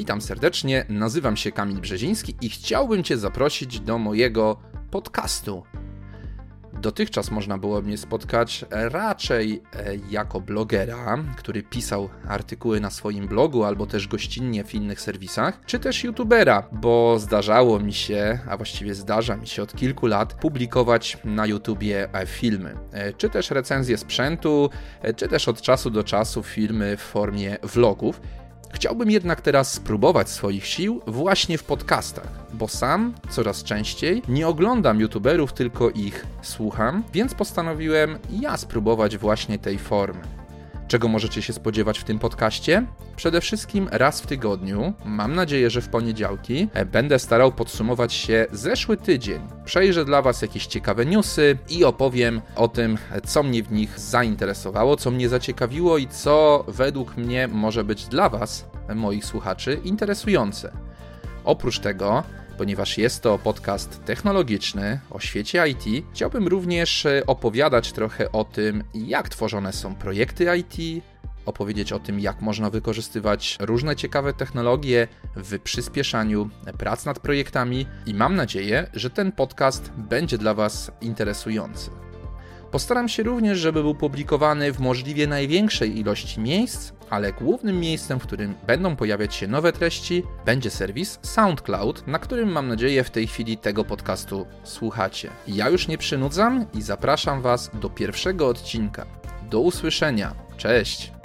Witam serdecznie, nazywam się Kamil Brzeziński i chciałbym Cię zaprosić do mojego podcastu. Dotychczas można było mnie spotkać raczej e, jako blogera, który pisał artykuły na swoim blogu albo też gościnnie w innych serwisach, czy też youtubera, bo zdarzało mi się, a właściwie zdarza mi się od kilku lat, publikować na YouTubie e, filmy, e, czy też recenzje sprzętu, czy też od czasu do czasu filmy w formie vlogów. Chciałbym jednak teraz spróbować swoich sił właśnie w podcastach, bo sam coraz częściej nie oglądam youtuberów, tylko ich słucham, więc postanowiłem ja spróbować właśnie tej formy. Czego możecie się spodziewać w tym podcaście? Przede wszystkim raz w tygodniu, mam nadzieję, że w poniedziałki, będę starał podsumować się zeszły tydzień. Przejrzę dla Was jakieś ciekawe newsy i opowiem o tym, co mnie w nich zainteresowało, co mnie zaciekawiło i co według mnie może być dla Was, moich słuchaczy, interesujące. Oprócz tego ponieważ jest to podcast technologiczny o świecie IT, chciałbym również e, opowiadać trochę o tym, jak tworzone są projekty IT, opowiedzieć o tym, jak można wykorzystywać różne ciekawe technologie w przyspieszaniu prac nad projektami i mam nadzieję, że ten podcast będzie dla Was interesujący. Postaram się również, żeby był publikowany w możliwie największej ilości miejsc, ale głównym miejscem, w którym będą pojawiać się nowe treści, będzie serwis SoundCloud, na którym mam nadzieję w tej chwili tego podcastu słuchacie. Ja już nie przynudzam i zapraszam Was do pierwszego odcinka. Do usłyszenia. Cześć!